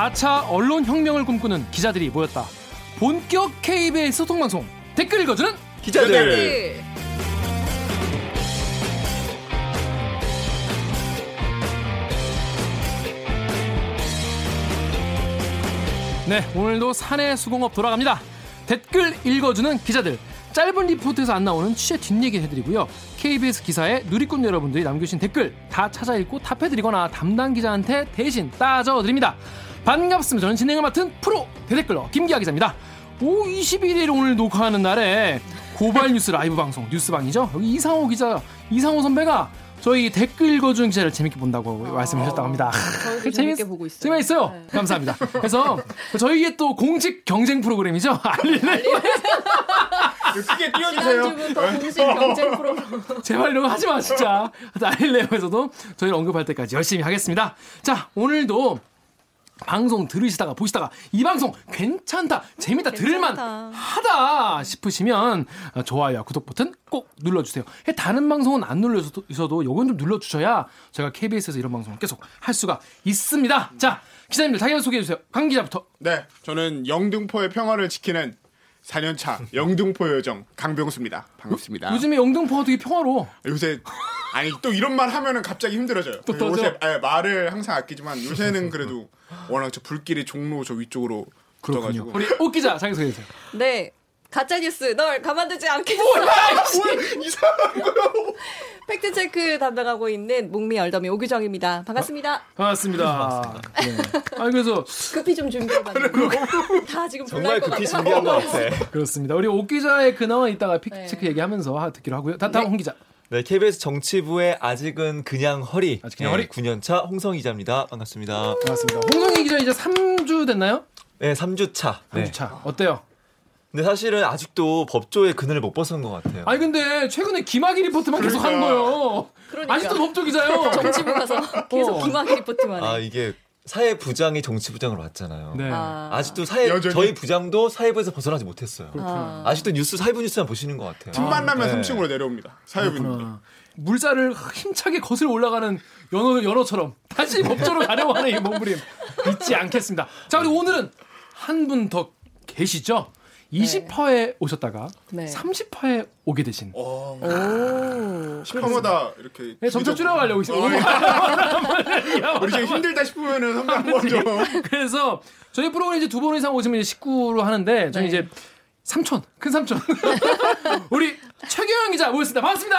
4차 언론 혁명을 꿈꾸는 기자들이 모였다. 본격 KBS 소통방송 댓글 읽어주는 기자들. 네, 오늘도 사내 수공업 돌아갑니다. 댓글 읽어주는 기자들. 짧은 리포트에서 안 나오는 취재 뒷얘기 해드리고요. KBS 기사에 누리꾼 여러분들이 남겨주신 댓글 다 찾아 읽고 답해드리거나 담당 기자한테 대신 따져드립니다. 반갑습니다. 저는 진행을 맡은 프로 대댓글러 김기아 기자입니다. 5 21일 오늘 녹화하는 날에 고발 뉴스 라이브 방송 뉴스방이죠. 여기 이상호 기자, 이상호 선배가 저희 댓글 읽어주는 기자를 재밌게 본다고 말씀하셨다고 합니다. 저희도 재밌게 보고 있어요. 재밌어요. 네. 감사합니다. 그래서 저희의 또 공식 경쟁 프로그램이죠. 알릴래? 크게 띄워주세요. 지난주부터 공식 경쟁 프로그램. 제발 이런 거 하지 마, 진짜. 알릴레오에서도 저희를 언급할 때까지 열심히 하겠습니다. 자, 오늘도 방송 들으시다가 보시다가 이 방송 괜찮다, 재밌다, 들을만. 하다 싶으시면 어, 좋아요와 구독 버튼 꼭 눌러주세요. 해, 다른 방송은 안 눌러주셔도 있어도 요건 좀 눌러주셔야 제가 KBS에서 이런 방송을 계속 할 수가 있습니다. 자, 기자님들 자기가 소개해주세요. 강 기자부터. 네, 저는 영등포의 평화를 지키는 4년차 영등포 요정 강병수입니다. 반갑습니다. 요즘에 영등포가 되게 평화로워. 요새 아니 또 이런 말 하면은 갑자기 힘들어져요. 또? 요새 아, 말을 항상 아끼지만 요새는 그래도 워낙 저 불길이 종로 저 위쪽으로 붙어가지고 우리 옥 기자 자기 소개해주세요. 네. 가짜 뉴스 널 가만두지 않겠어. 이상한 거요. 팩트 체크 담당하고 있는 목미 얼더미 오규정입니다. 반갑습니다. 반갑습니다. 네. 아니 그래서 급히 좀 준비해봤는데 다 지금 정말 급히. 준비한 것 같아. 그렇습니다. 우리 옥 기자의 근황은 이따가 픽체크 네. 얘기하면서 하- 듣기로 하고요. 다, 다음 네. 홍 기자. 네, KBS 정치부의 아직은 그냥 허리. 아직 그냥 허리. 9년차 홍성 기자입니다. 반갑습니다. 반갑습니다. 홍성희 기자 이제 3주 됐나요? 네, 3주차. 3주 차. 어때요? 근데 사실은 아직도 법조의 그늘을 못 벗은 것 같아요. 아니 근데 최근에 김학의 리포트만 계속 하는. 거예요. 그러니까. 아직도 법조 기자요. 정치부 가서 계속 어. 김학의 리포트만 해. 아, 이게 사회 부장이 정치 부장으로 왔잖아요. 네. 아. 아직도 사회, 여전히? 저희 부장도 사회부에서 벗어나지 못했어요. 아. 아직도 뉴스, 사회부 뉴스만 보시는 것 같아요. 틈만 나면 네. 3층으로 내려옵니다. 그렇구나. 물살을 힘차게 거슬러 올라가는 연어 연어처럼 다시 법조로 가려고 하는 이 몸부림 잊지 않겠습니다. 자, 우리 오늘은 한 분 더 계시죠? 20화에 오셨다가 네. 30화에 오게 되신 어, 오. 시파마다 이렇게 네, 점점 줄여가려고 있어요. 어, 우리 지금 힘들다 싶으면은 한번 좀. 그래서 저희 프로그램 이제 두 번 이상 오시면 이제 식구로 하는데 저희 네. 이제 삼촌, 큰 삼촌. 우리 최경영 기자 모였습니다. 반갑습니다.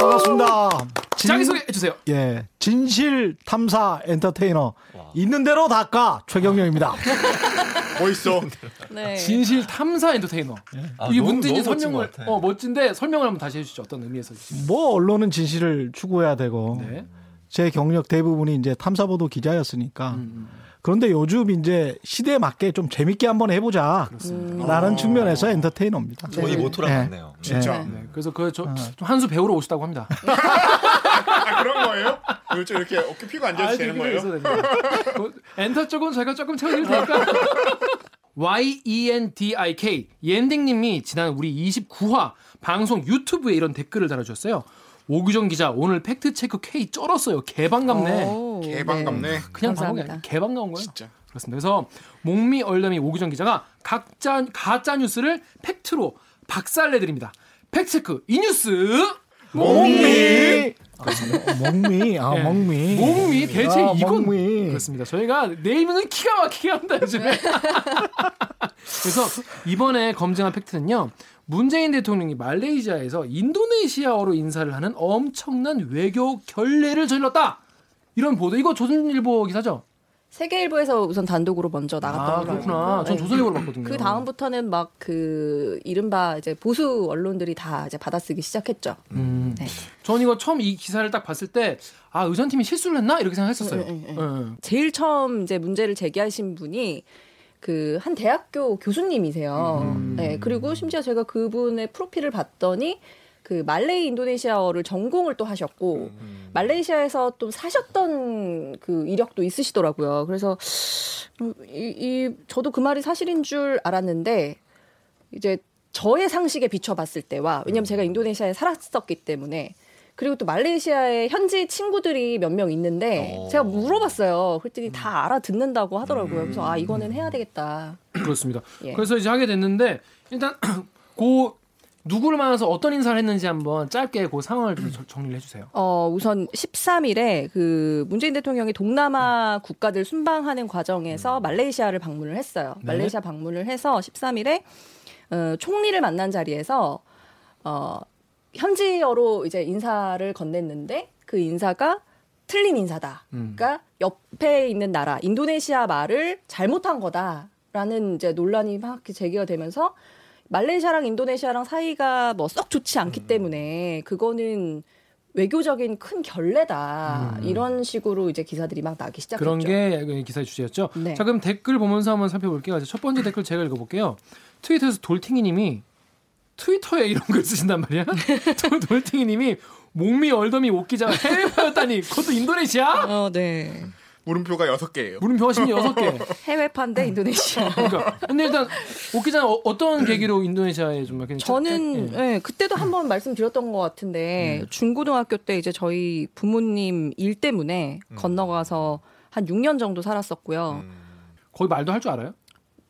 반갑습니다. 진, 자기 소개 해 주세요. 예, 진실 탐사 엔터테이너 있는 대로 닦아 최경영입니다. 멋있어. 네. 진실 탐사 엔터테이너. 아, 이게 멋진 설명을. 어, 멋진데 설명을 한번 다시 해주시죠. 어떤 의미에서. 뭐 언론은 진실을 추구해야 되고 네. 제 경력 대부분이 이제 탐사보도 기자였으니까 음, 그런데 요즘 이제 시대에 맞게 좀 재밌게 한번 해보자 라는 측면에서 엔터테이너입니다. 저희 모토랑 네. 같네요. 진짜. 네. 그래서 그, 저, 좀한수 배우러 오시다고 합니다. 아, 그런 거예요? 요즘 이렇게 어깨 피고 앉아도 아, 되는 거예요? 그 엔터 쪽은 저희가 조금 채워드릴 테니까. Y-E-N-D-I-K 옌딩님이 지난 우리 29화 방송 유튜브에 이런 댓글을 달아주셨어요. 오규정 기자 오늘 팩트 체크 K 쩔었어요. 개방감네. 오, 개방감네. 네. 그냥 감사합니다. 그냥 개방감 거예요. 진짜. 그렇습니다. 그래서 뭥미 얼더미 오규정 기자가 각자 가짜 뉴스를 팩트로 박살내 드립니다. 팩트 체크 이 뉴스 뭥미. 아, 뭥미. 아, 네. 뭥미. 뭥미 대체 아, 이건 뭥미. 그렇습니다. 저희가 네이밍은 기가 막히게 합니다 요즘에. 그래서 이번에 검증한 팩트는요. 문재인 대통령이 말레이시아에서 인도네시아어로 인사를 하는 엄청난 외교 결례를 저질렀다. 이런 보도 이거 조선일보 기사죠? 세계일보에서 우선 단독으로 먼저 나갔던 아 걸로 그렇구나. 전 네. 조선일보로 봤거든요. 그 다음부터는 막 그 이른바 이제 보수 언론들이 다 이제 받아쓰기 시작했죠. 음. 네. 전 이거 처음 이 기사를 딱 봤을 때 아 의전팀이 실수를 했나 이렇게 생각했었어요. 응, 응, 응. 제일 처음 이제 문제를 제기하신 분이 그 한 대학교 교수님이세요. 네, 그리고 심지어 제가 그분의 프로필을 봤더니 그 말레이 인도네시아어를 전공을 또 하셨고 말레이시아에서 또 사셨던 그 이력도 있으시더라고요. 그래서 음, 이, 이 저도 그 말이 사실인 줄 알았는데 이제 저의 상식에 비춰봤을 때와 왜냐면 제가 인도네시아에 살았었기 때문에 그리고 또 말레이시아에 현지 친구들이 몇 명 있는데 어. 제가 물어봤어요. 그랬더니 다 알아듣는다고 하더라고요. 그래서 아 이거는 해야 되겠다. 그렇습니다. 예. 그래서 이제 하게 됐는데 일단 고 누구를 만나서 어떤 인사를 했는지 한번 짧게 그 상황을 좀 저- 정리를 해주세요. 어, 우선 13일에 그 문재인 대통령이 동남아 국가들 순방하는 과정에서 말레이시아를 방문을 했어요. 네. 말레이시아 방문을 해서 13일에 어, 총리를 만난 자리에서 어, 현지어로 이제 인사를 건넸는데 그 인사가 틀린 인사다. 음. 그러니까 옆에 있는 나라 인도네시아 말을 잘못한 거다라는 이제 논란이 막 제기가 되면서 말레이시아랑 인도네시아랑 사이가 뭐 썩 좋지 않기 음. 때문에 그거는 외교적인 큰 결례다 이런 식으로 이제 기사들이 막 나기 시작했죠. 음. 그런 게 기사의 주제였죠. 네. 자 그럼 댓글 보면서 한번 살펴볼게요. 첫 번째 댓글 제가 읽어볼게요. 트위터에서 돌팅이님이 트위터에 이런 글 쓰신단 말이야. 돌- 돌팅이님이 목미 얼더미 옷기자가 해외파였다니 그것도 인도네시아? 어, 네. 물음표가 여섯 개예요. 물음표 하시니 여섯 개. 해외파인데 인도네시아. 그러니까 근데 일단 옷기자는 어, 어떤 계기로 인도네시아에 좀 이렇게 저는 예. 예, 그때도 한번 말씀드렸던 것 같은데 음. 중고등학교 때 이제 저희 부모님 일 때문에 음. 건너가서 한 6년 정도 살았었고요. 거기 말도 할 줄 알아요?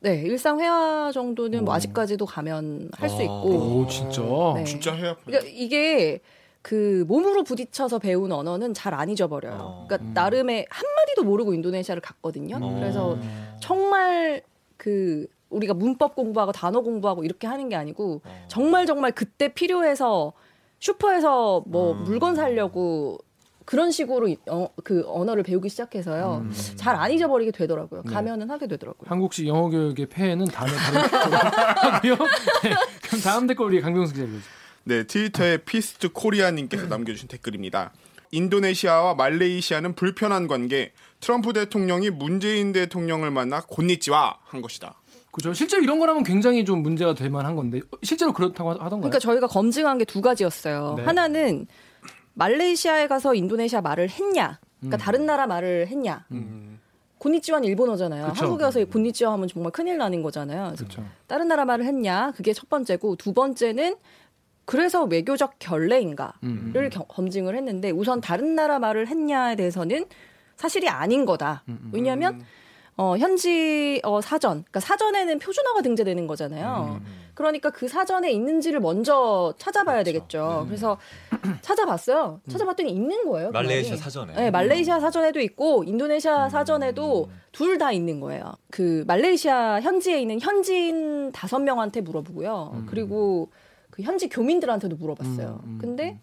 네, 일상 회화 정도는 뭐 아직까지도 가면 할수 어. 있고. 오 진짜. 네. 진짜 해야 그러니까 이게 그 몸으로 부딪혀서 배운 언어는 잘 안 잊어버려요. 어. 그러니까 나름의 한 마디도 모르고 인도네시아를 갔거든요. 어. 그래서 정말 그 우리가 문법 공부하고 단어 공부하고 이렇게 하는 게 아니고 정말 정말 그때 필요해서 슈퍼에서 뭐 물건 사려고 그런 식으로 이- 어, 그 언어를 배우기 시작해서요. 잘안 잊어버리게 되더라고요. 네. 가면은 하게 되더라고요. 한국식 영어 교육의 폐해는 다른 하고요. 네. 그럼 다음 댓글 우리 강병수 기자 읽어주세요. 네, 트위터에 피스트 코리아님께서 남겨주신 댓글입니다. 인도네시아와 말레이시아는 불편한 관계. 트럼프 대통령이 문재인 대통령을 만나 곤니찌와 한 것이다. 그죠. 실제로 이런 거라면 굉장히 좀 문제가 될 만한 건데 실제로 그렇다고 하- 하던가요? 그러니까 저희가 검증한 게 두 가지였어요. 네. 하나는 말레이시아에 가서 인도네시아 말을 했냐, 그러니까 다른 나라 말을 했냐. 곤니찌와는 일본어잖아요. 그쵸. 한국에 와서 곤니찌와 하면 정말 큰일 나는 거잖아요. 그래서. 다른 나라 말을 했냐, 그게 첫 번째고 두 번째는 그래서 외교적 결례인가를 음. 겨- 검증을 했는데 우선 다른 나라 말을 했냐에 대해서는 사실이 아닌 거다. 음, 왜냐하면 어, 현지 어, 사전, 그러니까 사전에는 표준어가 등재되는 거잖아요. 음, 그러니까 그 사전에 있는지를 먼저 찾아봐야 되겠죠. 그래서 찾아봤어요. 찾아봤더니 있는 거예요. 그 말레이시아 말이. 사전에. 네, 말레이시아 사전에도 있고 인도네시아 사전에도 둘 다 있는 거예요. 그 말레이시아 현지에 있는 현지인 다섯 명한테 물어보고요. 그리고 그 현지 교민들한테도 물어봤어요. 음, 음, 근데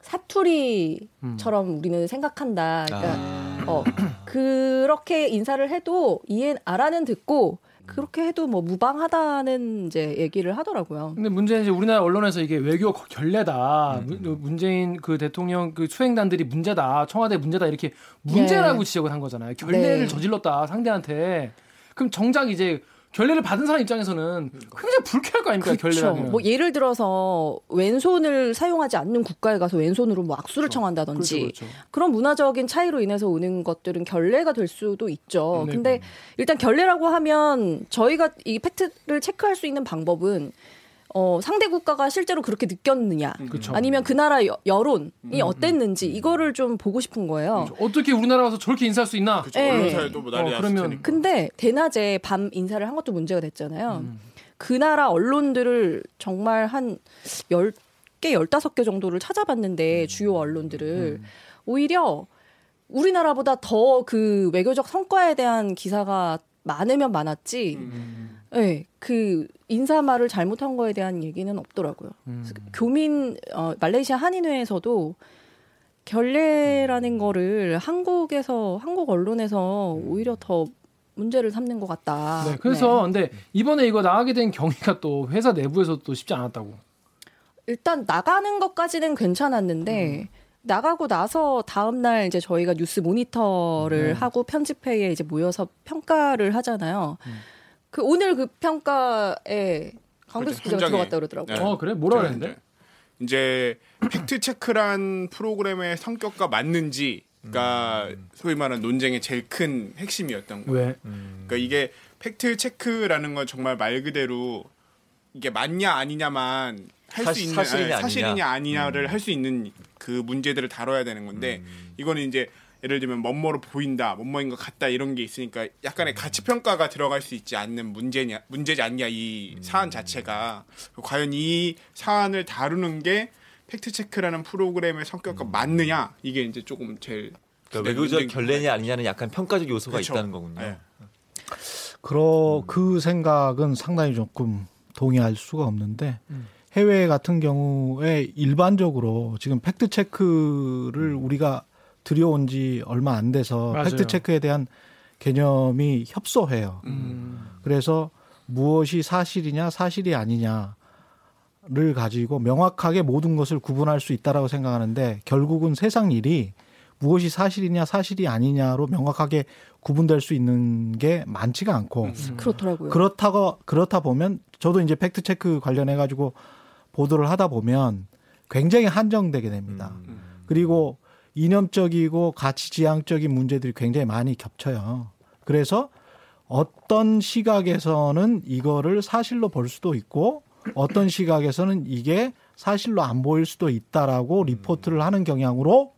사투리처럼 우리는 생각한다. 그러니까 아. 어, 그렇게 인사를 해도 이해 알아는 듣고 그렇게 해도 뭐 무방하다는 이제 얘기를 하더라고요. 근데 문제는 이제 우리나라 언론에서 이게 외교 결례다. 문- 문재인 그 대통령 그 수행단들이 문제다. 청와대 문제다. 이렇게 문제라고 네. 지적을 한 거잖아요. 결례를 네. 저질렀다 상대한테. 그럼 정작 이제 결례를 받은 사람 입장에서는 굉장히 불쾌할 거 아닙니까 그렇죠. 결례라면. 뭐 예를 들어서 왼손을 사용하지 않는 국가에 가서 왼손으로 뭐 악수를 청한다든지 그렇죠, 그렇죠. 그런 문화적인 차이로 인해서 오는 것들은 결례가 될 수도 있죠. 네. 근데 일단 결례라고 하면 저희가 이 팩트를 체크할 수 있는 방법은 어, 상대 국가가 실제로 그렇게 느꼈느냐, 그렇죠. 아니면 그 나라 여, 여론이 어땠는지 이거를 좀 보고 싶은 거예요. 어떻게 우리나라 와서 저렇게 인사할 수 있나? 그렇죠. 예. 언론사에도 뭐 난리 어, 그러면- 테니까. 근데 대낮에 밤 인사를 한 것도 문제가 됐잖아요. 음. 그 나라 언론들을 정말 한 10개, 15개 정도를 찾아봤는데 음. 주요 언론들을 오히려 우리나라보다 더 그 외교적 성과에 대한 기사가 많으면 많았지. 음. 네, 그 인사말을 잘못한 거에 대한 얘기는 없더라고요. 음. 교민 어, 말레이시아 한인회에서도 결례라는 거를 한국에서 한국 언론에서 오히려 더 문제를 삼는 것 같다. 네, 그래서 네. 근데 이번에 이거 나가게 된 경위가 또 회사 내부에서도 또 쉽지 않았다고. 일단 나가는 것까지는 괜찮았는데 나가고 나서 다음 날 이제 저희가 뉴스 모니터를 네. 하고 편집회의에 이제 모여서 평가를 하잖아요. 그 오늘 그 평가에 강백수 기자가. 들어갔다 그러더라고요. 네. 어 그래? 뭐라 그랬는데? 이제 팩트 체크란 프로그램의 성격과 맞는지가 소위 말하는 논쟁의 제일 큰 핵심이었던 거예요. 왜? 그러니까 이게 팩트 체크라는 건 정말 말 그대로 이게 맞냐 아니냐만 할 사- 수 있는 사실이냐, 예, 아니냐. 사실이냐 아니냐를 할수 있는 그 문제들을 다뤄야 되는 건데 이거는 이제 예를 들면 뭐뭐로 보인다, 뭐뭐인 것 같다 이런 게 있으니까 약간의 가치 평가가 들어갈 수 있지 않는 문제냐 문제지 않냐 이 사안 자체가. 과연 이 사안을 다루는 게 팩트 체크라는 프로그램의 성격과 맞느냐? 이게 이제 조금 제일 그러니까 외교적 결례냐 아니냐는 약간 평가적 요소가 그쵸. 있다는 거군요. 예. 그러 그 생각은 상당히 조금 동의할 수가 없는데 해외 같은 경우에 일반적으로 지금 팩트 체크를 우리가 들여온 지 얼마 안 돼서 맞아요. 팩트 체크에 대한 개념이 협소해요. 음. 그래서 무엇이 사실이냐 사실이 아니냐를 가지고 명확하게 모든 것을 구분할 수 있다라고 생각하는데 결국은 세상 일이 무엇이 사실이냐 사실이 아니냐로 명확하게 구분될 수 있는 게 많지가 않고 그렇더라고요. 그렇다고 그렇다 보면 저도 이제 팩트 체크 관련해 가지고 보도를 하다 보면 굉장히 한정되게 됩니다. 음. 그리고 이념적이고 가치 지향적인 문제들이 굉장히 많이 겹쳐요. 그래서 어떤 시각에서는 이거를 사실로 볼 수도 있고 어떤 시각에서는 이게 사실로 안 보일 수도 있다라고 리포트를 하는 경향으로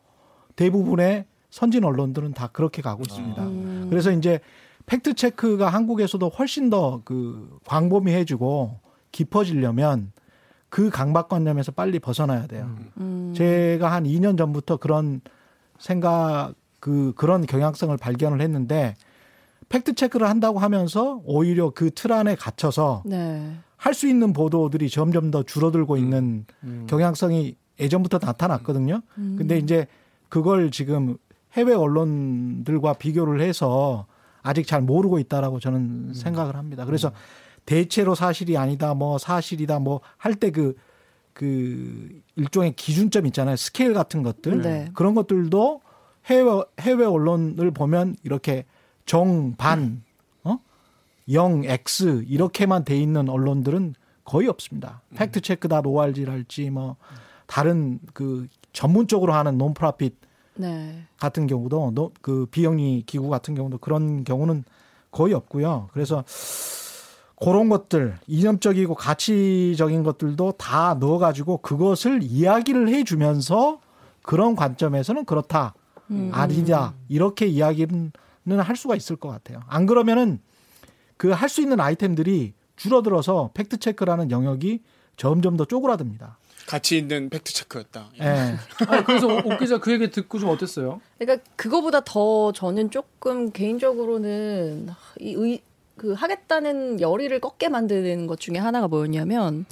대부분의 선진 언론들은 다 그렇게 가고 있습니다. 음. 그래서 이제 팩트 체크가 한국에서도 훨씬 더 그 광범위해지고 깊어지려면 그 강박관념에서 빨리 벗어나야 돼요. 음. 제가 한 2년 전부터 그런 생각 그 그런 경향성을 발견을 했는데 팩트 체크를 한다고 하면서 오히려 그 틀 안에 갇혀서 네. 할수 있는 보도들이 점점 더 줄어들고 있는 경향성이 예전부터 나타났거든요. 음. 근데 이제 그걸 지금 해외 언론들과 비교를 해서 아직 잘 모르고 있다라고 저는 생각을 합니다. 그래서 대체로 사실이 아니다, 뭐 사실이다, 뭐 할 때 그, 그 일종의 기준점 있잖아요. 스케일 같은 것들. 네. 그런 것들도 해외, 해외 언론을 보면 이렇게 정, 반, 어? 영, X 이렇게만 돼 있는 언론들은 거의 없습니다. 팩트 체크다, 노알지랄지 뭐 다른 그 전문적으로 하는 non-profit 네. 같은 경우도 노- 그 비영리 기구 같은 경우도 그런 경우는 거의 없고요. 그래서 그런 것들 이념적이고 가치적인 것들도 다 넣어가지고 그것을 이야기를 해주면서 그런 관점에서는 그렇다 음. 아니다 이렇게 이야기는 할 수가 있을 것 같아요. 안 그러면은 그 할 수 있는 아이템들이 줄어들어서 팩트 체크라는 영역이 점점 더 쪼그라듭니다. 가치 있는 팩트 체크였다. 예. 아니, 그래서 오 기자 그 얘기 듣고 좀 어땠어요? 그러니까 그거보다 더 저는 조금 개인적으로는 이 의, 그 하겠다는 열의를 꺾게 만드는 것 중에 하나가 뭐였냐면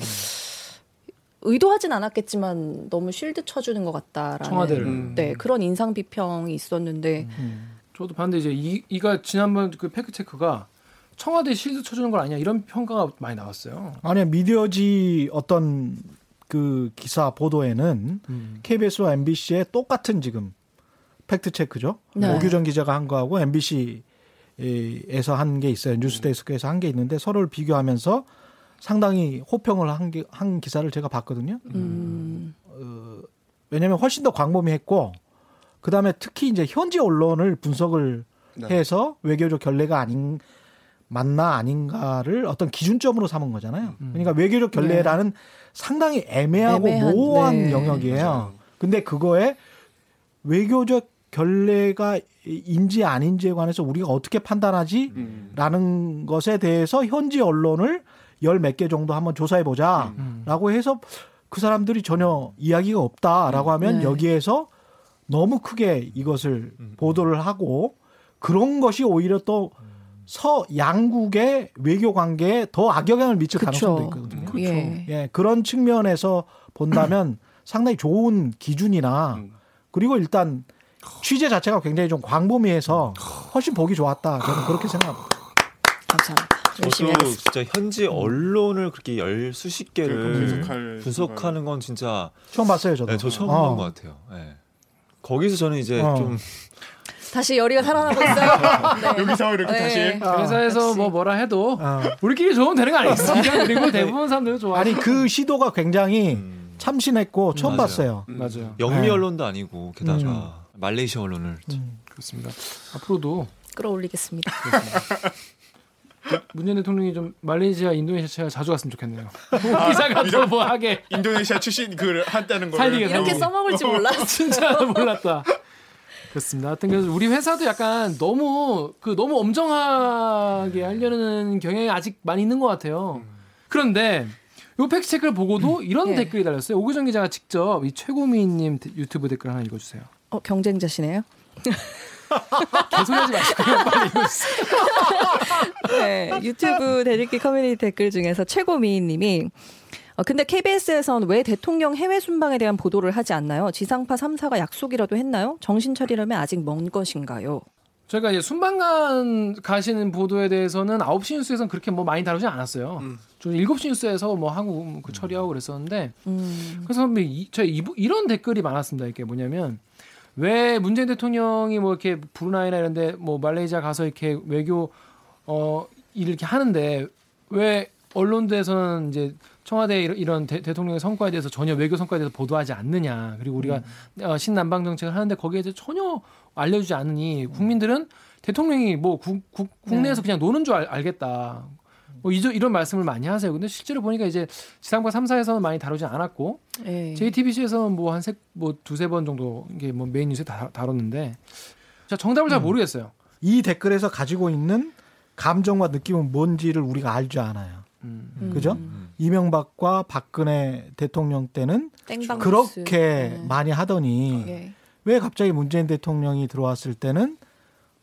의도하진 않았겠지만 너무 쉴드 쳐주는 것 같다라는 청와대를. 음. 네 그런 인상 비평이 있었는데 저도 봤는데 이제 이, 이가 지난번 그 팩트 체크가 청와대 실드 쳐주는 걸 아니냐 이런 평가가 많이 나왔어요. 아니 미디어지 어떤 그 기사 보도에는 음. KBS와 MBC의 똑같은 지금 팩트 체크죠. 네. 오규정 기자가 한 거하고 MBC 에서 한 게 있어요. 뉴스데스크에서 한 게 있는데 서로를 비교하면서 상당히 호평을 한, 게, 한 기사를 제가 봤거든요. 음, 왜냐하면 훨씬 더 광범위했고 그 다음에 특히 이제 현지 언론을 분석을 네. 해서 외교적 결례가 아닌 맞나 아닌가를 어떤 기준점으로 삼은 거잖아요. 그러니까 외교적 결례라는 상당히 애매하고 애매한, 모호한 네. 영역이에요. 맞아요. 근데 그거에 외교적 결례가 인지 아닌지에 관해서 우리가 어떻게 판단하지? 음. 라는 것에 대해서 현지 언론을 열 몇 개 정도 한번 조사해 보자. 라고 해서 그 사람들이 전혀 이야기가 없다라고 하면 네. 여기에서 너무 크게 이것을 보도를 하고 그런 것이 오히려 또 서 양국의 외교 관계에 더 악영향을 미칠 가능성도 그쵸. 있거든요. 예. 예, 그런 측면에서 본다면 상당히 좋은 기준이나 음. 그리고 일단 취재 자체가 굉장히 좀 광범위해서 훨씬 보기 좋았다. 저는 그렇게 생각합니다. 감사합니다. 열심히 저도 하겠습니다. 진짜 현지 언론을 그렇게 열 수십 개를 분석할 분석하는 건 진짜 처음 봤어요, 저도. 네, 저 처음 어. 본것 같아요. 네. 거기서 저는 이제 어. 좀 다시 열의가 살아나고 있어요. 네. 여기서 이렇게 네. 다시 회사에서. 뭐 뭐라 해도 어. 우리끼리 좋으면 되는 거 아니겠습니까? 그리고 대부분 사람들은 좋아. 아니 그 시도가 굉장히 음, 참신했고 처음 맞아요. 봤어요. 맞아요. 영미 네. 언론도 아니고 게다가 말레이시아 언론을 음. 그렇습니다. 앞으로도 끌어올리겠습니다. 문재인 대통령이 좀 말레이시아, 인도네시아 자주 갔으면 좋겠네요. 기자가 또뭐 하게 인도네시아 출신 그 한다는 거 살리게 이렇게 살리게. 써먹을 줄 몰랐어. 진짜 몰랐다. 그렇습니다. 하여튼 그래서 우리 회사도 약간 너무 그 너무 엄정하게 하려는 경향이 아직 많이 있는 것 같아요. 그런데 요 팩트 체크를 보고도 이런 예. 댓글이 달렸어요. 오규정 기자가 직접 이 최고미님 데- 유튜브 댓글 하나 읽어주세요. 어, 경쟁자시네요. 개소리하지 마시고요. 네, 유튜브 댓읽기 커뮤니티 댓글 중에서 최고 미인님이 어, 근데 KBS에선 왜 대통령 해외 순방에 대한 보도를 하지 않나요? 지상파 3사가 약속이라도 했나요? 정신 차리려면 아직 먼 것인가요? 저희가 이제 순방간 가시는 보도에 대해서는 9시 뉴스에서는 그렇게 뭐 많이 다루지 않았어요. 좀 7시 뉴스에서 뭐 하고 그 처리하고 그랬었는데 음, 그래서 뭐 이, 저 이, 이런 댓글이 많았습니다. 이게 뭐냐면 왜 문재인 대통령이 뭐 이렇게 브루나이나 이런데 뭐 말레이시아 가서 이렇게 외교 어 일을 이렇게 하는데 왜 언론들에서는 이제 청와대 이런, 대, 통령의 성과에 대해서 전혀 외교 성과에 대해서 보도하지 않느냐. 그리고 우리가 어, 신남방 정책을 하는데 거기에 대해서 전혀 알려주지 않으니 국민들은 대통령이 뭐 국, 국, 국내에서 그냥 노는 줄 알, 알겠다. 뭐 이런 말씀을 많이 하세요. 근데 실제로 보니까 이제 지상파 3사에서는 많이 다루지 않았고 예. JTBC에서는 뭐한세뭐 두세 번 정도 이게 뭐 메인 뉴스에 다, 다뤘는데 자 정답을 잘 모르겠어요. 이 댓글에서 가지고 있는 감정과 느낌은 뭔지를 우리가 알지 않아요. 음. 그죠? 이명박과 박근혜 대통령 때는 땡방 그렇게 뉴스. 네. 많이 하더니 예. 왜 갑자기 문재인 대통령이 들어왔을 때는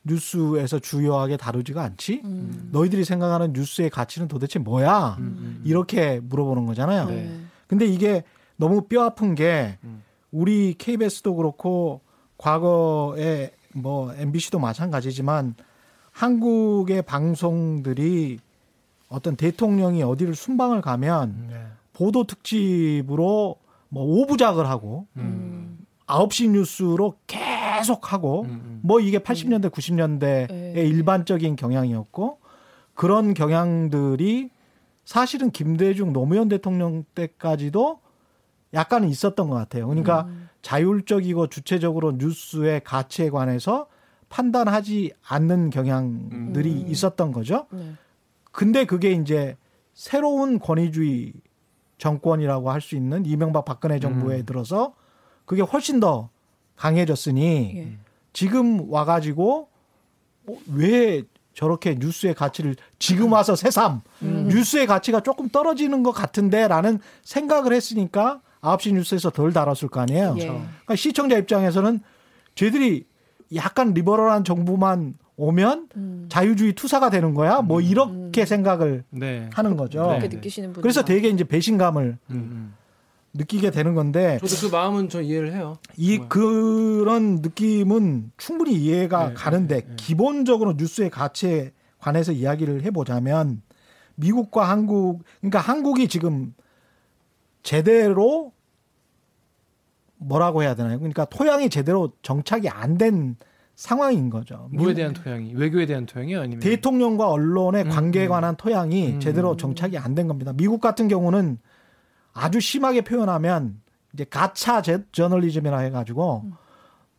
뉴스에서 주요하게 다루지가 않지? 음. 너희들이 생각하는 뉴스의 가치는 도대체 뭐야? 이렇게 물어보는 거잖아요. 네. 근데 이게 너무 뼈 아픈 게 음. 우리 KBS도 그렇고 과거에 뭐 MBC도 마찬가지지만 한국의 방송들이 어떤 대통령이 어디를 순방을 가면 네. 보도 특집으로 뭐 오부작을 하고 음. 9시 뉴스로 계속 하고 음. 뭐 이게 80년대 90년대의 네. 일반적인 경향이었고 그런 경향들이 사실은 김대중 노무현 대통령 때까지도 약간은 있었던 것 같아요. 그러니까 자율적이고 주체적으로 뉴스의 가치에 관해서 판단하지 않는 경향들이 음. 있었던 거죠. 네. 근데 그게 이제 새로운 권위주의 정권이라고 할 수 있는 이명박 박근혜 정부에 음. 들어서 그게 훨씬 더 강해졌으니 예. 지금 와가지고 어, 왜 저렇게 뉴스의 가치를 지금 와서 새삼 음. 뉴스의 가치가 조금 떨어지는 것 같은데라는 생각을 했으니까 9시 뉴스에서 덜 다뤘을 거 아니에요. 예. 그러니까 시청자 입장에서는 쟤들이 약간 리버럴한 정부만 오면 음. 자유주의 투사가 되는 거야. 뭐 이렇게 생각을 네. 하는 거죠. 네. 그렇게 느끼시는 분. 그래서 되게 이제 배신감을 음, 음. 느끼게 되는 건데 저도 그 마음은 저 이해를 해요. 이 정말. 그런 느낌은 충분히 이해가 네, 가는데 네, 네. 기본적으로 뉴스의 가치에 관해서 이야기를 해 보자면 미국과 한국 그러니까 한국이 지금 제대로 뭐라고 해야 되나요? 그러니까 토양이 제대로 정착이 안 된 상황인 거죠. 뭐에 대한 토양이 외교에 대한 토양이요 아니면 대통령과 언론의 음, 관계에 음. 관한 토양이 음. 제대로 정착이 안 된 겁니다. 미국 같은 경우는 아주 심하게 표현하면 이제 가차 제- 저널리즘이라 해가지고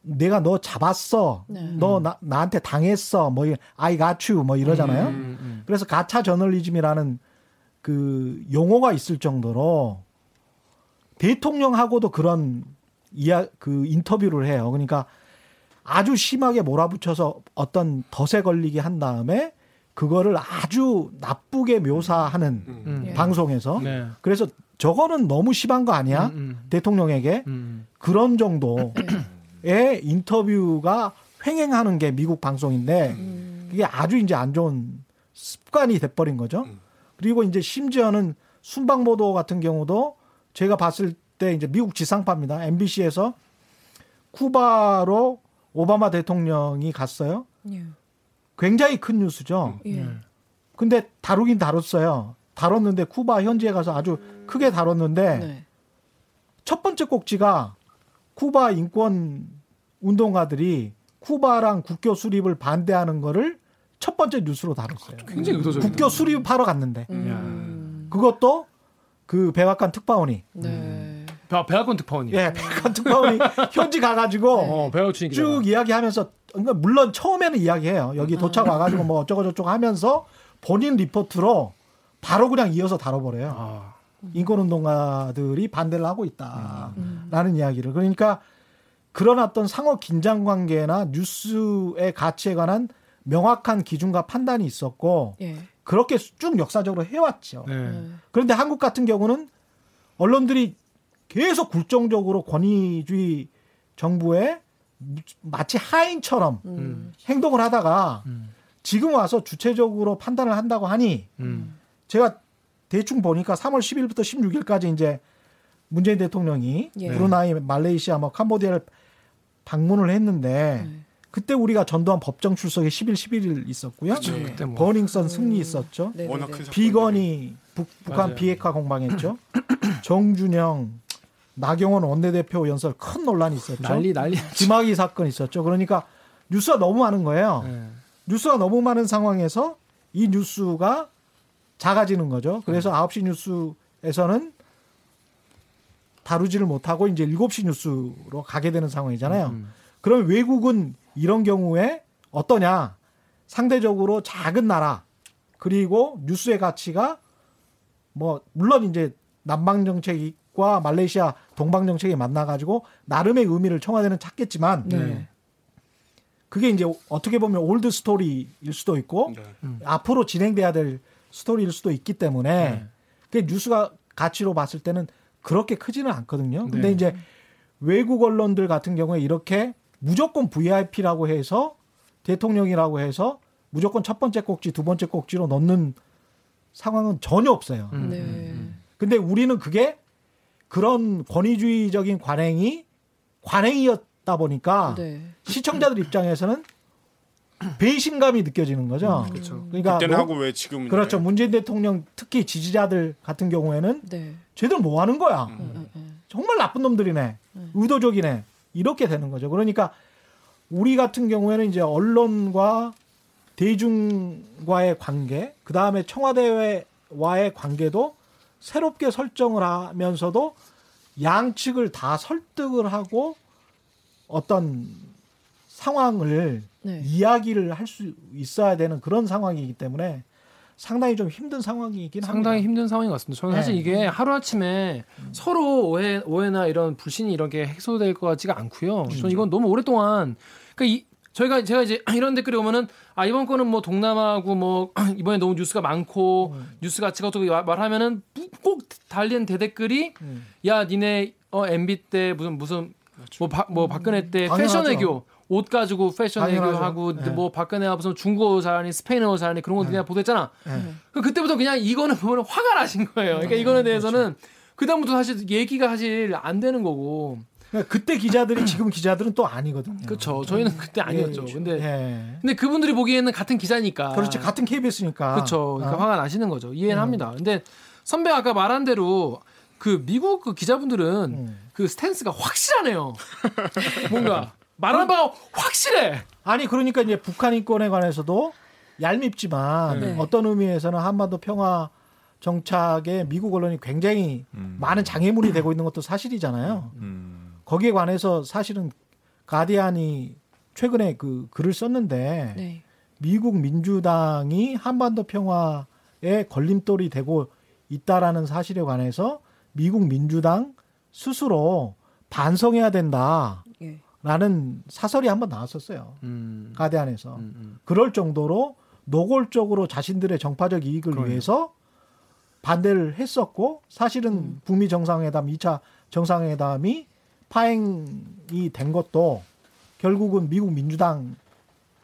내가 너 잡았어, 네. 너 나, 나한테 당했어, 뭐 이- I got you 뭐 이러잖아요. 음, 음, 그래서 가차 저널리즘이라는 그 용어가 있을 정도로 대통령하고도 그런 이야 그 인터뷰를 해요. 그러니까 아주 심하게 몰아붙여서 어떤 덫에 걸리게 한 다음에 그거를 아주 나쁘게 묘사하는 음. 예. 방송에서 네. 그래서 저거는 너무 심한 거 아니야? 음, 음. 대통령에게 음. 그런 정도의 인터뷰가 횡행하는 게 미국 방송인데 음. 그게 아주 이제 안 좋은 습관이 돼버린 거죠. 그리고 이제 심지어는 순방 보도 같은 경우도 제가 봤을 때 이제 미국 지상파입니다. MBC에서 쿠바로 오바마 대통령이 갔어요. 예. 굉장히 큰 뉴스죠. 예. 네. 근데 다루긴 다뤘어요. 다뤘는데 쿠바 현지에 가서 아주 크게 다뤘는데 네. 첫 번째 꼭지가 쿠바 인권 운동가들이 쿠바랑 국교 수립을 반대하는 거를 첫 번째 뉴스로 다뤘어요. 굉장히 의도적이다. 국교 수립하러 갔는데 음. 그것도 그 백악관 특파원이 네. 배- 백악관 특파원이. 예 백악관 특파원이 현지 가가지고 어, 배우춘 쭉 이야기하면서 그러니까 물론 처음에는 이야기해요. 여기 도착 와가지고 뭐 어쩌고 저쩌고 하면서 본인 리포트로 바로 그냥 이어서 다뤄버려요. 아, 인권운동가들이 반대를 하고 있다라는 이야기를. 그러니까 그런 어떤 상호 긴장 관계나 뉴스의 가치에 관한 명확한 기준과 판단이 있었고 예. 그렇게 쭉 역사적으로 해왔죠. 네. 그런데 한국 같은 경우는 언론들이 계속 굴종적으로 권위주의 정부에 마치 하인처럼 음. 행동을 하다가 음. 지금 와서 주체적으로 판단을 한다고 하니 음. 제가 대충 보니까 3월 10일부터 16일까지 이제 문재인 대통령이 예. 브루나이, 말레이시아, 뭐 캄보디아를 방문을 했는데 네. 그때 우리가 전두환 법정 출석에 10일, 11일 있었고요. 그쵸, 네. 그때 뭐 버닝썬 승리 있었죠. 네, 워낙 네. 비건이 북, 북한 맞아요. 비핵화 공방했죠. 정준영, 나경원 원내대표 연설 큰 논란이 있었죠. 난리 난리. 김학의 사건 있었죠. 그러니까 뉴스가 너무 많은 거예요. 네. 뉴스가 너무 많은 상황에서 이 뉴스가 작아지는 거죠. 그래서 9시 뉴스에서는 다루지를 못하고 이제 7시 뉴스로 가게 되는 상황이잖아요. 음. 그럼 외국은 이런 경우에 어떠냐? 상대적으로 작은 나라 그리고 뉴스의 가치가 뭐 물론 이제 남방 정책 과 말레이시아 동방 정책이 만나 가지고 나름의 의미를 청와대는 찾겠지만 네. 그게 이제 어떻게 보면 old story일 수도 있고 네. 앞으로 진행돼야 될 스토리일 수도 있기 때문에 네. 그 뉴스가 가치로 봤을 때는 그렇게 크지는 않거든요. 근데 네. 이제 외국 언론들 같은 경우에 이렇게 무조건 VIP라고 해서 대통령이라고 해서 무조건 첫 번째 꼭지, 두 번째 꼭지로 넣는 상황은 전혀 없어요. 음. 네. 근데 우리는 그게 그런 권위주의적인 관행이 관행이었다 보니까 네. 시청자들 입장에서는 배신감이 느껴지는 거죠. 그렇죠. 그러니까 그때는 뭐- 하고 왜 지금은 그렇죠. 문재인 대통령 특히 지지자들 같은 경우에는 네. 쟤들 뭐 하는 거야? 음, 음, 음. 정말 나쁜 놈들이네. 의도적이네. 이렇게 되는 거죠. 그러니까 우리 같은 경우에는 이제 언론과 대중과의 관계, 그 다음에 청와대와의 관계도 새롭게 설정을 하면서도 양측을 다 설득을 하고 어떤 상황을 네. 이야기를 할 수 있어야 되는 그런 상황이기 때문에 상당히 좀 힘든 상황이긴 상당히 합니다. 힘든 상황인 것 같습니다. 저는 사실 네. 이게 하루 아침에 서로 오해 오해나 이런 불신이 이런 게 해소될 것 같지가 않고요. 저는 이건 너무 오랫동안 그러니까 이 저희가 제가 이제 이런 댓글이 오면은 아 이번 거는 뭐 동남아고 뭐 이번에 너무 뉴스가 많고 뉴스 가치가 어떻게 말하면은 꼭 달린 대댓글이 음. 야 니네 어 MB 때 무슨 무슨 뭐, 박, 뭐 박근혜 때 당연하죠. 패션 애교 옷 가지고 패션 애교 당연하죠. 하고 네. 뭐 박근혜가 무슨 중국어 잘하니 스페인어 잘하니 그런 거 그냥 보도했잖아. 네. 그 그때부터 그냥 이거는 보면 화가 나신 거예요. 그러니까 이거에 대해서는 그 다음부터 사실 얘기가 사실 안 되는 거고. 그러니까 그때 기자들이 지금 기자들은 또 아니거든요. 그렇죠. 저희는 그때 아니었죠. 예, 근데 예. 근데 그분들이 보기에는 같은 기자니까. 그렇지 같은 KBS니까. 그렇죠. 그러니까 어? 화가 나시는 거죠. 이해는 음. 합니다. 근데 선배 아까 말한 대로 그 미국 그 기자분들은 음. 그 스탠스가 확실하네요. 뭔가 말하는 바가 확실해. 아니 그러니까 이제 북한 인권에 관해서도 얄밉지만 네. 어떤 의미에서는 한반도 평화 정착에 미국 언론이 굉장히 많은 장애물이 되고 있는 것도 사실이잖아요. 음. 거기에 관해서 사실은 가디안이 최근에 그 글을 썼는데 네. 미국 민주당이 한반도 평화에 걸림돌이 되고 있다라는 사실에 관해서 미국 민주당 스스로 반성해야 된다라는 예. 사설이 한번 나왔었어요. 음. 가디안에서. 음, 음. 그럴 정도로 노골적으로 자신들의 정파적 이익을 그럼요. 위해서 반대를 했었고 사실은 음. 북미 정상회담 2차 정상회담이 파행이 된 것도 결국은 미국 민주당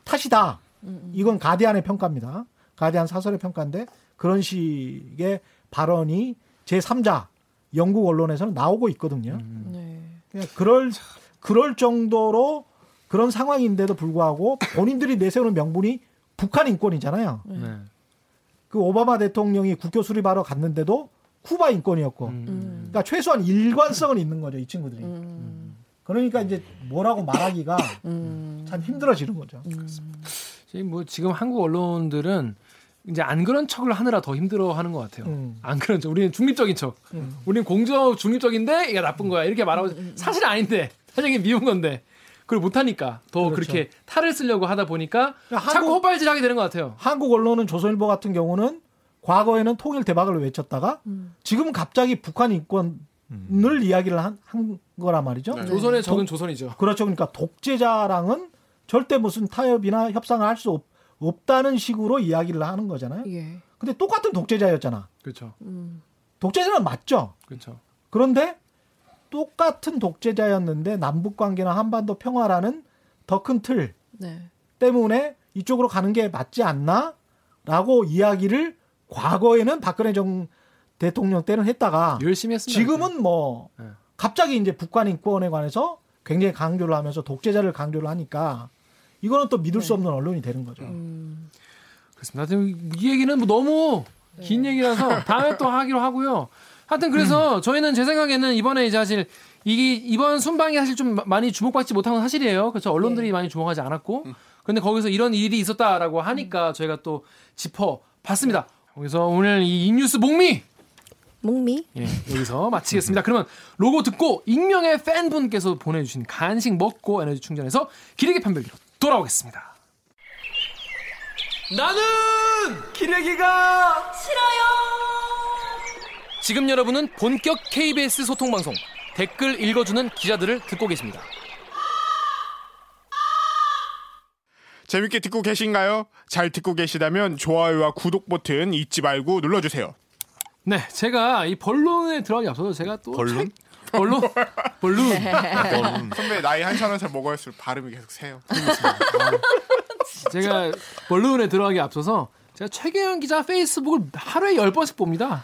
탓이다. 음, 이건 가디안의 평가입니다. 가디안 사설의 평가인데 그런 식의 발언이 제3자 영국 언론에서는 나오고 있거든요. 음. 네. 그럴 그럴 정도로 그런 상황인데도 불구하고 본인들이 내세우는 명분이 북한 인권이잖아요. 네. 그 오바마 대통령이 국교 수립하러 갔는데도 쿠바 인권이었고, 음. 음. 그러니까 최소한 일관성은 있는 거죠 이 친구들이. 음. 그러니까 이제 뭐라고 말하기가 음. 참 힘들어지는 거죠. 지금 뭐 지금 한국 언론들은 이제 안 그런 척을 하느라 더 힘들어하는 것 같아요. 음. 안 그런 척. 우리는 중립적인 척. 음. 우리는 공정 중립적인데 이게 나쁜 거야. 이렇게 말하고 사실 아닌데 사실 이게 미운 건데 그걸 못하니까 더그 그렇죠. 렇게 탈을 쓰려고 하다 보니까 그러니까 자꾸 한국- 호발질하게 되는 것 같아요. 한국 언론은 조선일보 같은 경우는 과거에는 통일 대박을 외쳤다가 지금은 갑자기 북한 인권을 이야기를 한, 한 거란 말이죠. 네. 조선의 적은 조선이죠. 그렇죠. 그러니까 독재자랑은 절대 무슨 타협이나 협상을 할 수 없다는 식으로 이야기를 하는 거잖아요. 예. 근데 똑같은 독재자였잖아. 그렇죠. 음. 독재자는 맞죠. 그렇죠. 그런데 똑같은 독재자였는데 남북 관계나 한반도 평화라는 더 큰틀 네. 때문에 이쪽으로 가는 게 맞지 않나라고 이야기를 과거에는 박근혜 정 대통령 때는 했다가 열심히 했습니다. 지금은 뭐 네. 갑자기 이제 북한 인권에 관해서 굉장히 강조를 하면서 독재자를 강조를 하니까 이거는 또 믿을 수 없는 언론이 되는 거죠. 음. 그렇습니다. 하여튼 이 얘기는 뭐 너무 긴 얘기라서 다음에 또 하기로 하고요. 하여튼 그래서 저희는 제 생각에는 이번에 이제 사실 이 이번 순방이 사실 좀 많이 주목받지 못한 건 사실이에요. 그렇죠. 언론들이 많이 주목하지 않았고. 근데 거기서 이런 일이 있었다라고 하니까 저희가 또 짚어 봤습니다. 거기서 오늘 이 인뉴스 목미 목미. 예, 여기서 마치겠습니다. 그러면 로고 듣고 익명의 팬분께서 보내주신 간식 먹고 에너지 충전해서 기레기 판별기로 돌아오겠습니다. 나는 기레기가 지금 여러분은 본격 KBS 소통 방송 댓글 읽어주는 기자들을 듣고 계십니다. 재밌게 듣고 계신가요? 잘 듣고 계시다면 좋아요와 구독 버튼 잊지 말고 눌러주세요. 네, 제가 이 본론에 들어가기 앞서서 제가 또 본론? 책- 본론 본론 선배 나이 한참 한살 먹어갈수록 발음이 계속 새요. 제가 본론에 들어가기 앞서서 제가 최경영 기자 페이스북을 하루에 열 번씩 봅니다.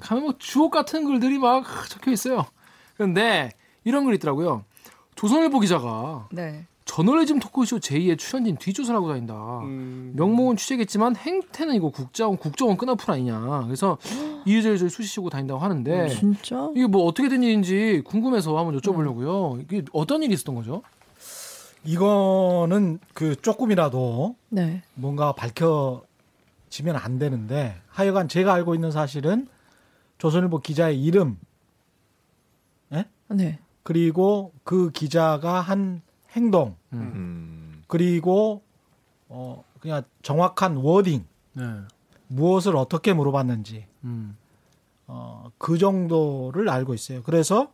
가면 뭐 주옥 같은 글들이 막 적혀 있어요. 그런데 이런 글 있더라고요. 조선일보 기자가 네. 저널리즘 토크쇼 제2의 출연진 뒷조사를 하고 다닌다. 음, 명목은 취재겠지만 행태는 이거 국정원 국정원 끈앞풀 아니냐. 그래서 이리저리 수시시고 다닌다고 하는데 진짜? 이게 뭐 어떻게 된 일인지 궁금해서 한번 여쭤보려고요. 이게 어떤 일이 있었던 거죠? 이거는 그 조금이라도 네. 뭔가 밝혀지면 안 되는데 하여간 제가 알고 있는 사실은 조선일보 기자의 이름 네. 그리고 그 기자가 한 행동 음. 그리고 어 그냥 정확한 워딩 네. 무엇을 어떻게 물어봤는지 음. 어, 그 정도를 알고 있어요. 그래서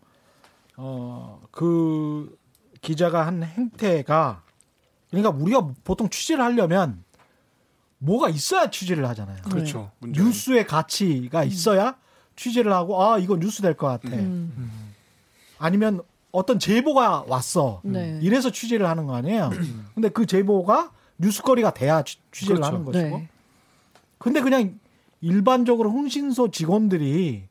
어, 그 기자가 한 행태가 그러니까 우리가 보통 취재를 하려면 뭐가 있어야 취재를 하잖아요. 그렇죠. 문제는. 뉴스의 가치가 있어야 취재를 하고 아 이거 뉴스 될 것 같아. 음. 아니면 어떤 제보가 왔어. 네. 이래서 취재를 하는 거 아니에요. 근데 그 제보가 뉴스거리가 돼야 취- 취재를 그렇죠. 하는 것이고. 네. 근데 그냥 일반적으로 흥신소 직원들이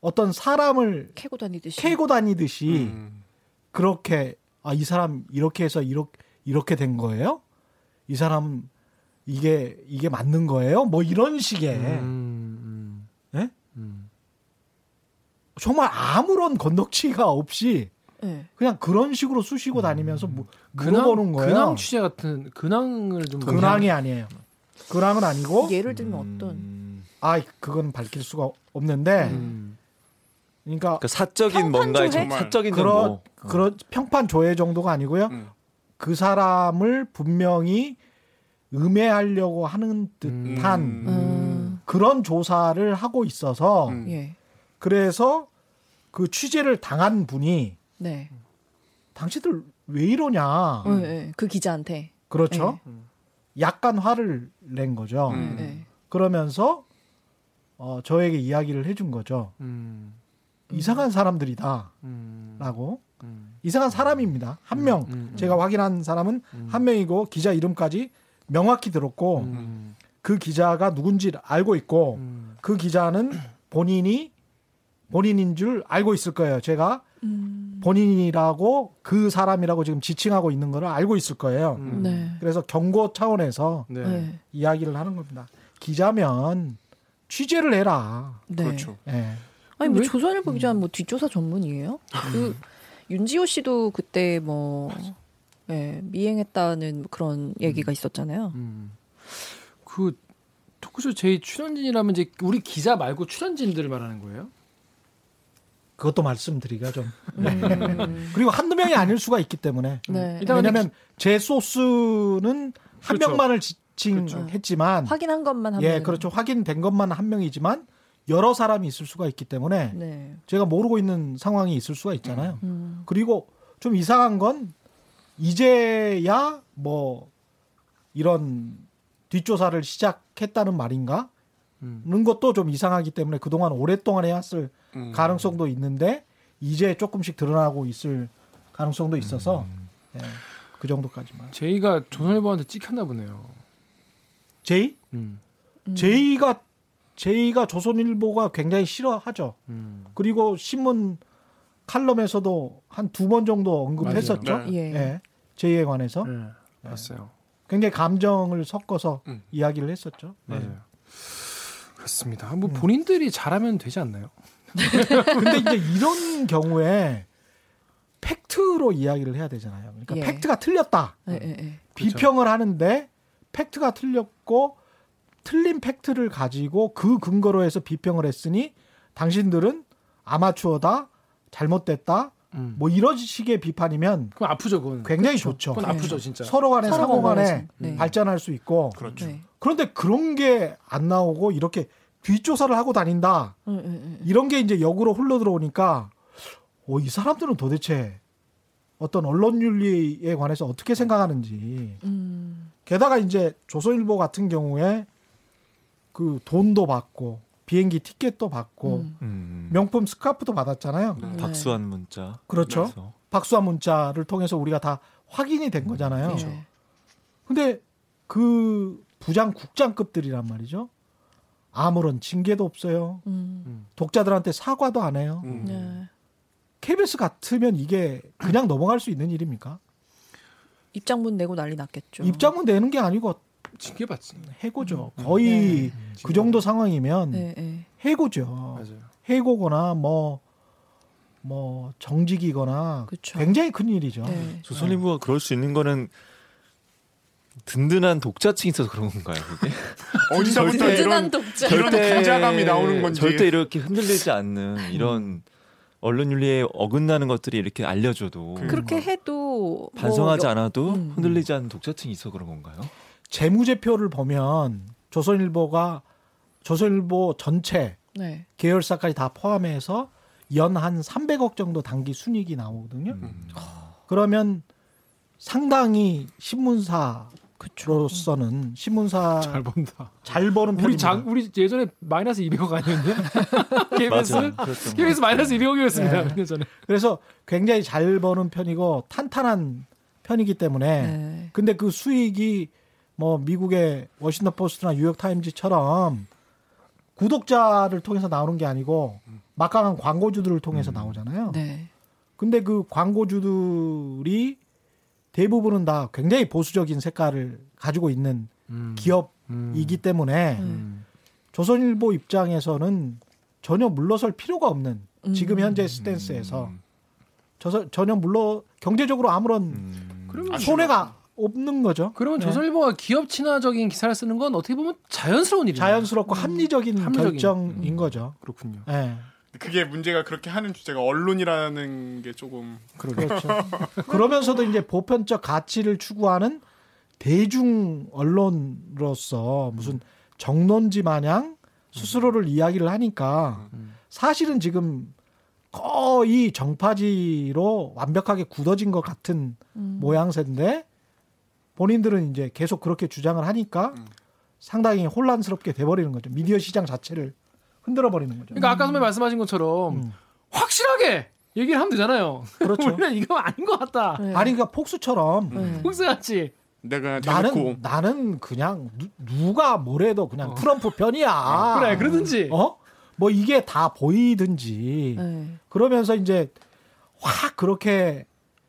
어떤 사람을 캐고 다니듯이. 캐고 다니듯이 음, 그렇게 아 이 사람 이렇게 해서 이렇게 이렇게 된 거예요? 이 사람 이게 이게 맞는 거예요? 뭐 이런 식의 음. 예? 음. 정말 아무런 건덕지가 없이 네. 그냥 그런 식으로 쑤시고 다니면서 무, 근황, 물어보는 거예요. 근황 취재 같은 근황을 좀 근황이 아니에요. 근황은 아니고 예를 들면 어떤? 음. 아 그건 밝힐 수가 없는데 음. 그러니까 그 사적인 뭔가의 조회? 정- 사적인 그런. 그런 평판 조회 정도가 아니고요. 음. 그 사람을 분명히 음해하려고 하는 듯한 음. 음. 그런 조사를 하고 있어서 음. 예. 그래서 그 취재를 당한 분이 네. 당신들 왜 이러냐 어, 예. 그 기자한테. 그렇죠 약간 화를 낸 거죠 음. 네. 그러면서 어, 저에게 이야기를 해준 거죠 음. 이상한 사람들이다라고 음. 음. 이상한 사람입니다 한명 음. 제가 확인한 사람은 한 명이고 기자 이름까지 명확히 들었고 음. 그 기자가 누군지 알고 있고 음. 그 기자는 본인이 본인인 줄 알고 있을 거예요. 제가 음. 본인이라고 그 사람이라고 지금 지칭하고 있는 거를 알고 있을 거예요. 음. 네. 그래서 경고 차원에서 네. 네. 이야기를 하는 겁니다. 기자면 취재를 해라. 네. 그렇죠. 예. 아니 뭐 왜- 조선일보 기자는 뭐 뒷조사 전문이에요? 그 윤지호 씨도 그때 뭐 예, 미행했다는 그런 얘기가 있었잖아요. 음. 그 토크쇼 제 출연진이라면 이제 우리 기자 말고 출연진들을 말하는 거예요? 그것도 말씀드리기가 좀 음. 그리고 한두 명이 아닐 수가 있기 때문에 네. 왜냐하면 제 소스는 한 그렇죠. 명만을 지칭했지만 확인한 것만 하면 예 그렇죠 확인된 것만 한 명이지만 여러 사람이 있을 수가 있기 때문에 네. 제가 모르고 있는 상황이 있을 수가 있잖아요. 음. 그리고 좀 이상한 건 이제야 뭐 이런 뒷조사를 시작했다는 말인가? 음. 는 것도 좀 이상하기 때문에 그동안 오랫동안 해왔을 음. 가능성도 있는데 이제 조금씩 드러나고 있을 가능성도 있어서 예, 그 정도까지만. 제이가 조선일보한테 찍혔나 보네요. 제이? 음. 제이가 제이가 조선일보가 굉장히 싫어하죠. 음. 그리고 신문 칼럼에서도 한 두 번 정도 언급했었죠. 맞아요. 예. 예. 제이에 관해서 네, 봤어요. 굉장히 감정을 섞어서 음. 이야기를 했었죠. 네. 맞아요. 그렇습니다. 뭐 본인들이 잘하면 되지 않나요? 근데 이제 이런 경우에 팩트로 이야기를 해야 되잖아요. 그러니까 예. 팩트가 틀렸다. 예, 예, 예. 비평을 하는데 팩트가 틀렸고 틀린 팩트를 가지고 그 근거로 해서 비평을 했으니 당신들은 아마추어다, 잘못됐다, 음. 뭐 이런 식의 비판이면 그럼 아프죠, 그건. 굉장히 그렇죠. 좋죠. 그건 네. 아프죠, 진짜. 서로 간에 서로 상호 간에. 네. 발전할 수 있고 그렇죠. 네. 그런데 그런 게 안 나오고 이렇게 뒷조사를 하고 다닌다. 음, 음, 음. 이런 게 이제 역으로 흘러 들어오니까 어, 이 사람들은 도대체 어떤 언론 윤리에 관해서 어떻게 생각하는지. 음. 게다가 이제 조선일보 같은 경우에 그 돈도 받고 비행기 티켓도 받고 음. 음. 명품 스카프도 받았잖아요. 네. 박수한 문자. 그렇죠. 그래서 박수와 문자를 통해서 우리가 다 확인이 된 거잖아요. 예. 근데 그 부장 국장급들이란 말이죠. 아무런 징계도 없어요. 음. 독자들한테 사과도 안 해요. 음. 네. KBS 같으면 이게 그냥 넘어갈 수 있는 일입니까? 입장문 내고 난리 났겠죠. 입장문 내는 게 아니고 징계 받지. 해고죠. 거의 네. 그 정도 상황이면 네, 네. 해고죠. 맞아요. 해고거나 뭐, 뭐, 정직이거나 그쵸. 굉장히 큰 일이죠. 네. 조선일보가 그럴 수 있는 거는 든든한 독자층이 있어서 그런 건가요, 그게? 어디서부터 든든한 이런 독자. 이런 긴장감이 나오는 건지. 절대 이렇게 흔들리지 않는 이런 언론 윤리에 어긋나는 것들이 이렇게 알려줘도 그- 그렇게 해도 반성하지 뭐 여- 않아도 음. 흔들리지 않는 독자층이 있어 그런 건가요? 재무제표를 보면 조선일보가 조선일보 전체 네. 계열사까지 다 포함해서 연 한 300억 정도 당기 순이익이 나오거든요. 음. 그러면 상당히 신문사 로서는 그쵸. 신문사 잘 잘, 본다. 버는 우리 편입니다. 장 우리 예전에 마이너스 200억 아니었는데? KBS. 그랬던 KBS 것 마이너스 200억이었습니다. 네. 전에. 그래서 굉장히 잘 버는 편이고 탄탄한 편이기 때문에 네. 근데 그 수익이 뭐 미국의 워싱턴 포스트나 뉴욕 타임즈처럼 구독자를 통해서 나오는 게 아니고 막강한 광고주들을 통해서 나오잖아요. 네. 근데 그 광고주들이 대부분은 다 굉장히 보수적인 색깔을 가지고 있는 음. 기업이기 때문에 음. 조선일보 입장에서는 전혀 물러설 필요가 없는 지금 음. 현재 스탠스에서 저, 전혀 물러 경제적으로 아무런 음. 그러면 손해가 없는 거죠. 그러면 네. 조선일보가 기업 친화적인 기사를 쓰는 건 어떻게 보면 자연스러운 일이에요. 자연스럽고 합리적인, 합리적인. 결정인 거죠. 그렇군요. 예. 그게 문제가 그렇게 하는 주제가 언론이라는 게 조금 그렇죠. 그러면서도 이제 보편적 가치를 추구하는 대중 언론으로서 무슨 정론지 마냥 스스로를 이야기를 하니까 사실은 지금 거의 정파지로 완벽하게 굳어진 것 같은 음. 모양새인데 본인들은 이제 계속 그렇게 주장을 하니까 음. 상당히 혼란스럽게 돼버리는 거죠. 미디어 시장 자체를 흔들어 버리는 거죠. 그러니까 아까 선배 말씀하신 것처럼 음. 확실하게 얘기를 하면 되잖아요. 그렇죠. 우리는 이거 아닌 것 같다. 네. 아니 그러니까 폭수처럼 네. 혹시같이 내가 대놓고 나는 나는 그냥 누, 가 뭐래도 그냥 어. 트럼프 편이야. 그래 그러든지 어? 뭐 이게 다 보이든지 네. 그러면서 이제 확 그렇게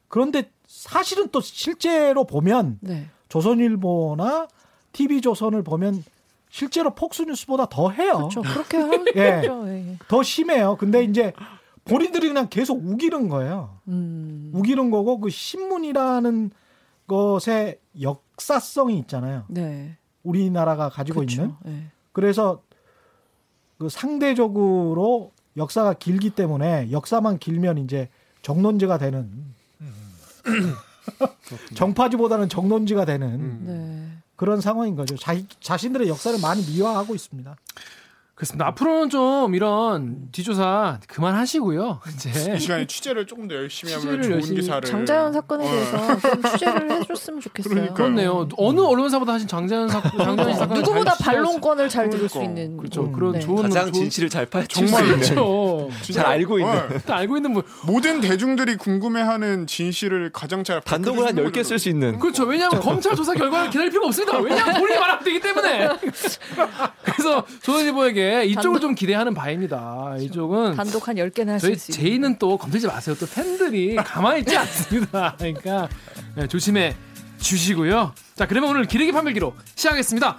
그런데 사실은 또 실제로 보면 네. 조선일보나 TV조선을 보면 실제로 폭스뉴스보다 더 해요. 그렇죠. 그렇게 하죠. 예. 예. 더 심해요. 근데 이제 본인들이 그냥 계속 우기는 거예요. 음. 우기는 거고 그 신문이라는 것의 역사성이 있잖아요. 네. 우리나라가 가지고 있는. 그렇죠. 예. 그래서 그 상대적으로 역사가 길기 때문에 역사만 길면 이제 정론지가 되는 정파지보다는 정론지가 되는 음. 네. 그런 상황인 거죠. 자, 자신들의 역사를 많이 미화하고 있습니다. 그렇습니다. 앞으로는 좀 이런 뒤조사 그만하시고요. 이제 이 시간에 취재를 조금 더 열심히 하면 취재를 좋은 열심히 기사를 장자연 사건에 어. 대해서 좀 취재를 해줬으면 좋겠어요. 그러니까요. 그렇네요. 어느 언론사보다 하신 장자연 사건, 장자연 사건 누구보다 반론권을 잘 들을 수 그러니까. 있는 그렇죠. 음, 그런 네. 좋은 가장 좋은- 진실을 잘 파헤칠 수 정말 있는 그렇죠. 잘 알고 있는 어, 또 알고 있는 분. 모든 대중들이 궁금해하는 진실을 가장 잘 단독을 한 10개 쓸 수 있는 그렇죠. 왜냐하면 검찰 조사 결과를 기다릴 필요가 없습니다. 왜냐하면 본인이 말하면 되기 때문에. 그래서 조선 일보에게 이쪽을 좀 기대하는 바입니다. 이쪽은 단독 한 10개는 할수 저희 있어요. 제이는 또 건들지 마세요. 또 팬들이 가만히 있지 않습니다. 그러니까 네, 조심해 주시고요. 자, 그러면 오늘 기레기 판별기로 시작하겠습니다.